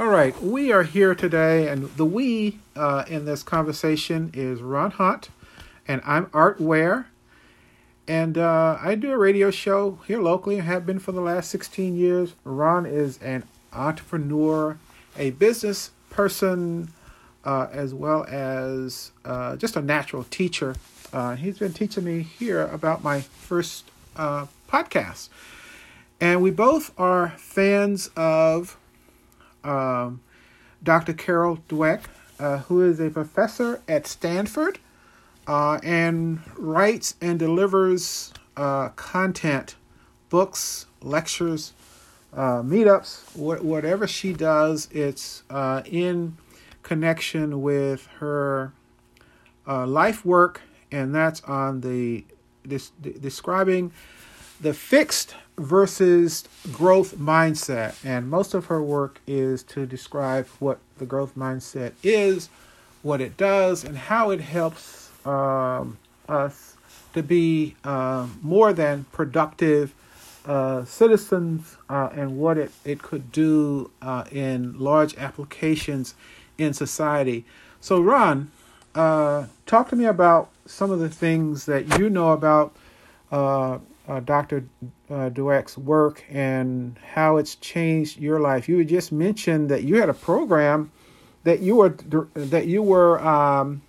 All right, we are here today, and the we uh, in this conversation is Ron Hunt, and I'm Art Ware. And uh, I do a radio show here locally, and have been for the last 16 years. Ron is an entrepreneur, a business person, uh, as well as uh, just a natural teacher. Uh, he's been teaching me here about my first uh, podcast. And we both are fans of um, Dr. Carol Dweck, uh, who is a professor at Stanford uh, and writes and delivers uh, content, books, lectures, uh, meetups, wh- whatever she does, it's uh, in connection with her uh, life work, and that's on the this, describing the fixed versus growth mindset. And most of her work is to describe what the growth mindset is, what it does, and how it helps um, us to be uh, more than productive uh, citizens uh, and what it, it could do uh, in large applications in society. So, Ron, uh, talk to me about some of the things that you know about uh, Dr. Uh, Dweck's work and how it's changed your life. You just mentioned that you had a program that you were that you were um,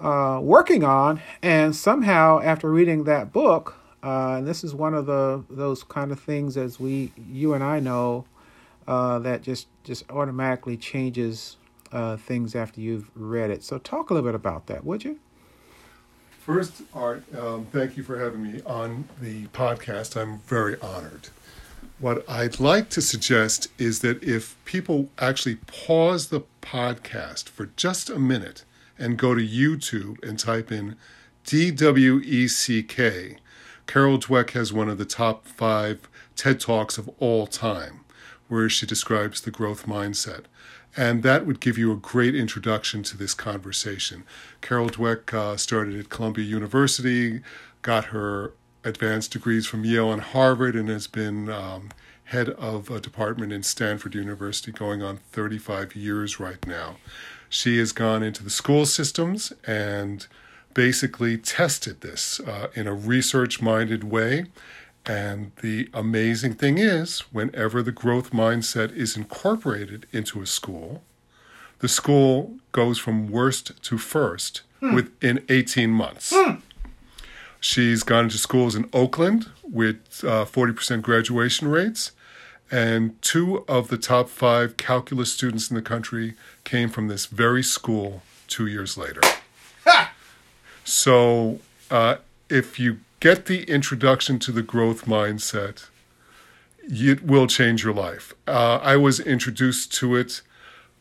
uh, working on, and somehow after reading that book, uh, and this is one of the those kind of things as we you and I know uh, that just just automatically changes uh, things after you've read it. So talk a little bit about that, would you? First, Art, um, thank you for having me on the podcast. I'm very honored. What I'd like to suggest is that if people actually pause the podcast for just a minute and go to YouTube and type in DWECK, Carol Dweck has one of the top five TED Talks of all time, where she describes the growth mindset. And that would give you a great introduction to this conversation. Carol Dweck uh, started at Columbia University, got her advanced degrees from Yale and Harvard, and has been um, head of a department in Stanford University going on 35 years right now. She has gone into the school systems and basically tested this uh, in a research minded way and the amazing thing is, whenever the growth mindset is incorporated into a school, the school goes from worst to first hmm. within 18 months. Hmm. She's gone into schools in Oakland with uh, 40% graduation rates, and two of the top five calculus students in the country came from this very school two years later. Ha! So, uh, if you get the introduction to the growth mindset, it will change your life. Uh, I was introduced to it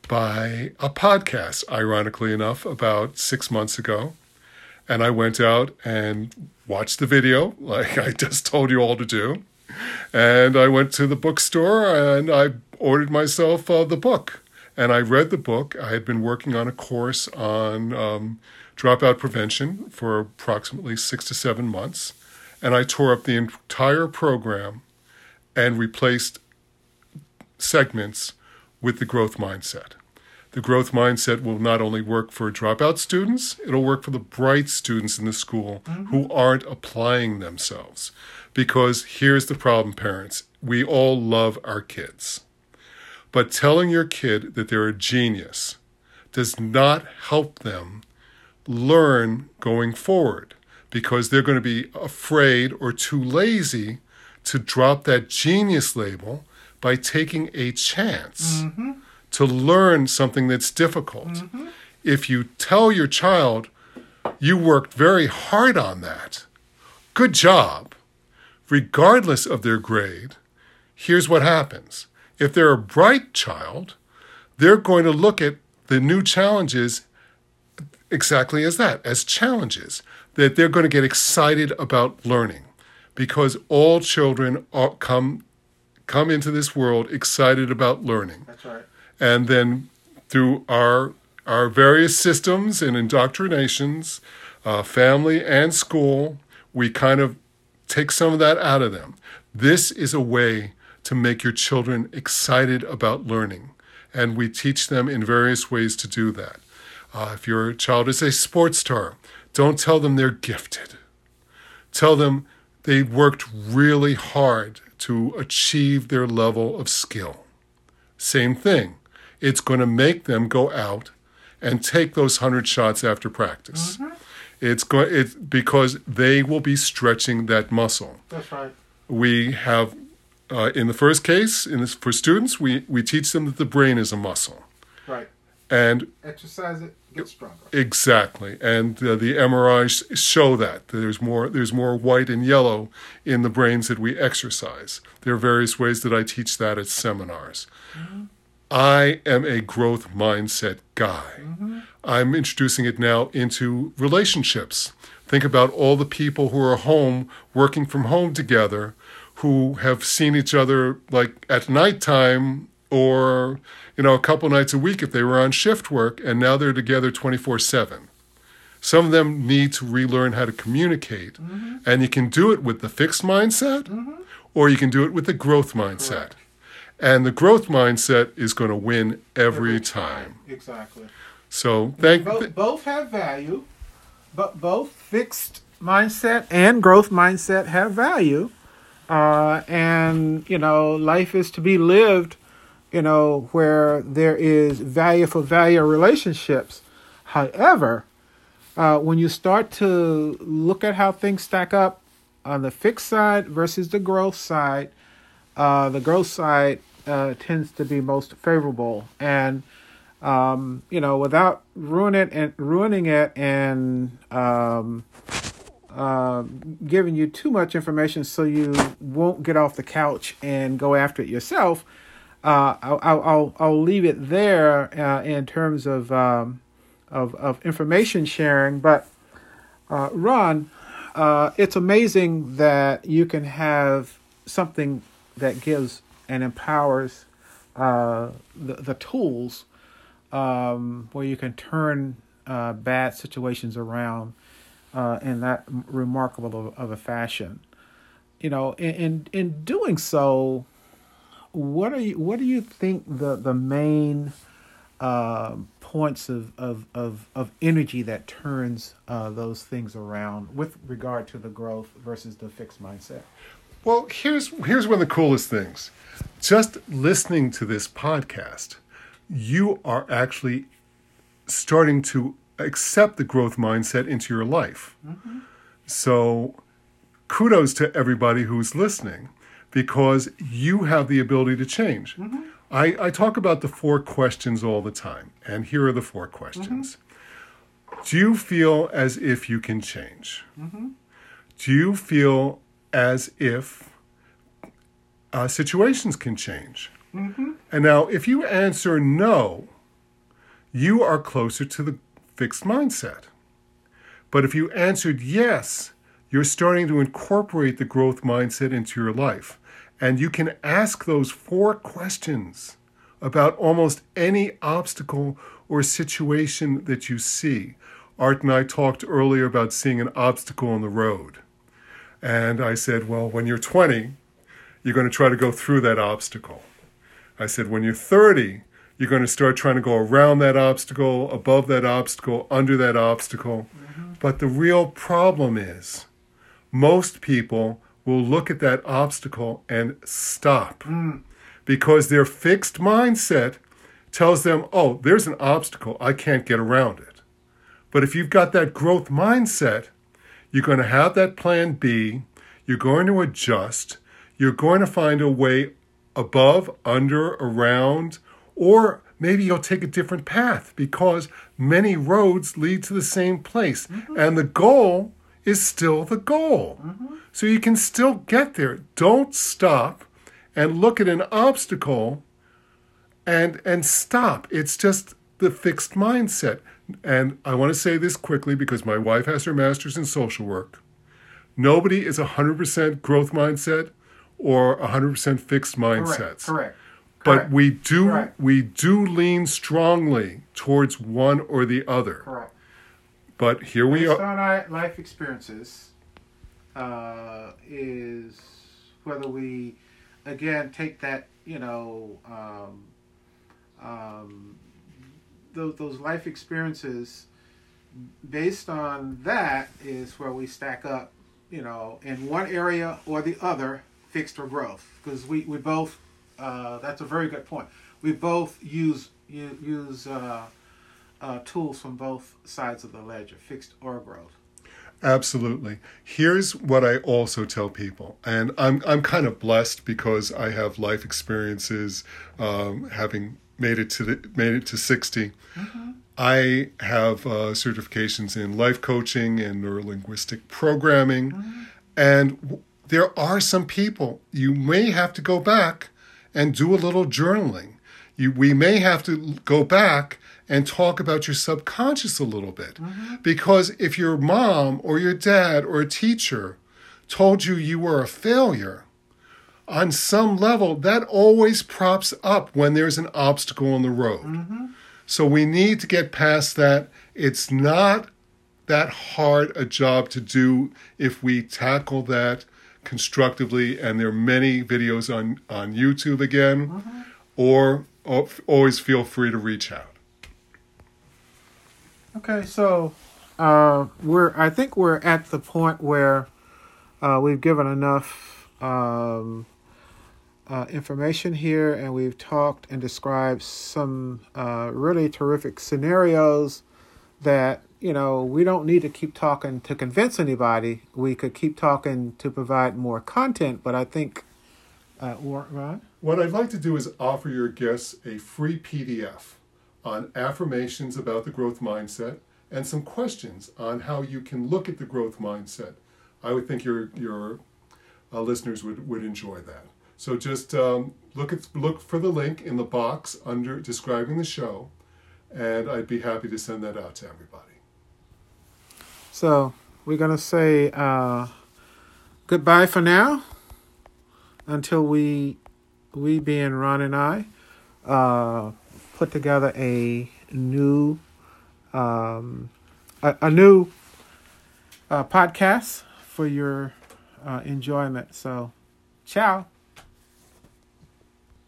by a podcast, ironically enough, about six months ago. And I went out and watched the video, like I just told you all to do. And I went to the bookstore and I ordered myself uh, the book. And I read the book. I had been working on a course on um, dropout prevention for approximately six to seven months. And I tore up the entire program and replaced segments with the growth mindset. The growth mindset will not only work for dropout students, it'll work for the bright students in the school mm-hmm. who aren't applying themselves. Because here's the problem, parents we all love our kids. But telling your kid that they're a genius does not help them learn going forward because they're going to be afraid or too lazy to drop that genius label by taking a chance mm-hmm. to learn something that's difficult. Mm-hmm. If you tell your child, you worked very hard on that, good job, regardless of their grade, here's what happens. If they're a bright child, they're going to look at the new challenges exactly as that, as challenges, that they're going to get excited about learning because all children are, come come into this world excited about learning. That's right. And then through our our various systems and indoctrinations, uh, family and school, we kind of take some of that out of them. This is a way to make your children excited about learning. And we teach them in various ways to do that. Uh, if your child is a sports star, don't tell them they're gifted. Tell them they worked really hard to achieve their level of skill. Same thing. It's going to make them go out and take those 100 shots after practice. Mm-hmm. It's going it's because they will be stretching that muscle. That's right. We have uh, in the first case, in this, for students, we, we teach them that the brain is a muscle. Right. And Exercise it, get stronger. Exactly, and uh, the MRIs show that there's more there's more white and yellow in the brains that we exercise. There are various ways that I teach that at seminars. I am a growth mindset guy. I'm introducing it now into relationships. Think about all the people who are home working from home together who have seen each other like at nighttime or you know a couple nights a week if they were on shift work and now they're together 24/7. Some of them need to relearn how to communicate and you can do it with the fixed mindset or you can do it with the growth mindset. Correct. And the growth mindset is going to win every time. Exactly. So thank Both, both have value, but both fixed mindset and growth mindset have value. Uh, and, you know, life is to be lived, you know, where there is value for value relationships. However, uh, when you start to look at how things stack up on the fixed side versus the growth side, uh, the growth side uh, tends to be most favorable. And um, you know, without ruin it and ruining it and um, uh, giving you too much information, so you won't get off the couch and go after it yourself. Uh, I'll, I'll I'll leave it there uh, in terms of um, of of information sharing. But uh, Ron, uh, it's amazing that you can have something that gives and empowers uh, the the tools um, where you can turn uh, bad situations around in that remarkable of, of a fashion. You know, in, in in doing so, what are you? What do you think the the main uh, points of, of of of energy that turns uh, those things around with regard to the growth versus the fixed mindset? Well, here's here's one of the coolest things. Just listening to this podcast, you are actually starting to accept the growth mindset into your life. So, kudos to everybody who's listening because you have the ability to change. Mm-hmm. I, I talk about the four questions all the time, and here are the four questions. Mm-hmm. Do you feel as if you can change? Mm-hmm. Do you feel as if uh, situations can change? And now, if you answer no, you are closer to the fixed mindset. But if you answered yes, you're starting to incorporate the growth mindset into your life. And you can ask those four questions about almost any obstacle or situation that you see. Art and I talked earlier about seeing an obstacle on the road. And I said, well, when you're 20, you're going to try to go through that obstacle. I said, when you're 30, you're going to start trying to go around that obstacle, above that obstacle, under that obstacle. Mm-hmm. But the real problem is most people will look at that obstacle and stop. Because their fixed mindset tells them, oh, there's an obstacle, I can't get around it. But if you've got that growth mindset, you're going to have that plan B, you're going to adjust, you're going to find a way above, under, around, or maybe you'll take a different path because many roads lead to the same place. Mm-hmm. And the goal is still the goal. So you can still get there. Don't stop and look at an obstacle and and stop. It's just the fixed mindset. And I want to say this quickly because my wife has her master's in social work. Nobody is 100% growth mindset or 100% fixed mindsets. Correct. Correct. But Correct. we do Correct. we do lean strongly towards one or the other. Correct. But here we Based are. on our life experiences, uh, is whether we again take that you know um, um, those, those life experiences, based on that, is where we stack up, you know, in one area or the other, fixed or growth. Because we, we both, uh, that's a very good point. We both use use uh, uh, tools from both sides of the ledger, fixed or growth. Absolutely. Here's what I also tell people, and I'm I'm kind of blessed because I have life experiences, um, having made it to the, made it to 60 mm-hmm. I have uh, certifications in life coaching and neurolinguistic programming, mm-hmm. and w- there are some people you may have to go back and do a little journaling. You, we may have to go back and talk about your subconscious a little bit. Mm-hmm. Because if your mom or your dad or a teacher told you you were a failure, on some level, that always props up when there's an obstacle on the road. Mm-hmm. So we need to get past that. It's not that hard a job to do if we tackle that constructively. And there are many videos on, on YouTube again, mm-hmm. or always feel free to reach out. Okay, so uh, we're I think we're at the point where uh, we've given enough um, uh, information here, and we've talked and described some uh, really terrific scenarios that you know we don't need to keep talking to convince anybody. We could keep talking to provide more content, but I think. Uh, Ron? What I'd like to do is offer your guests a free PDF on affirmations about the growth mindset and some questions on how you can look at the growth mindset. I would think your your uh, listeners would, would enjoy that. So just um, look at look for the link in the box under describing the show, and I'd be happy to send that out to everybody. So we're gonna say uh, goodbye for now until we we being Ron and I. Uh, put together a new um, a, a new uh, podcast for your uh, enjoyment. So, ciao.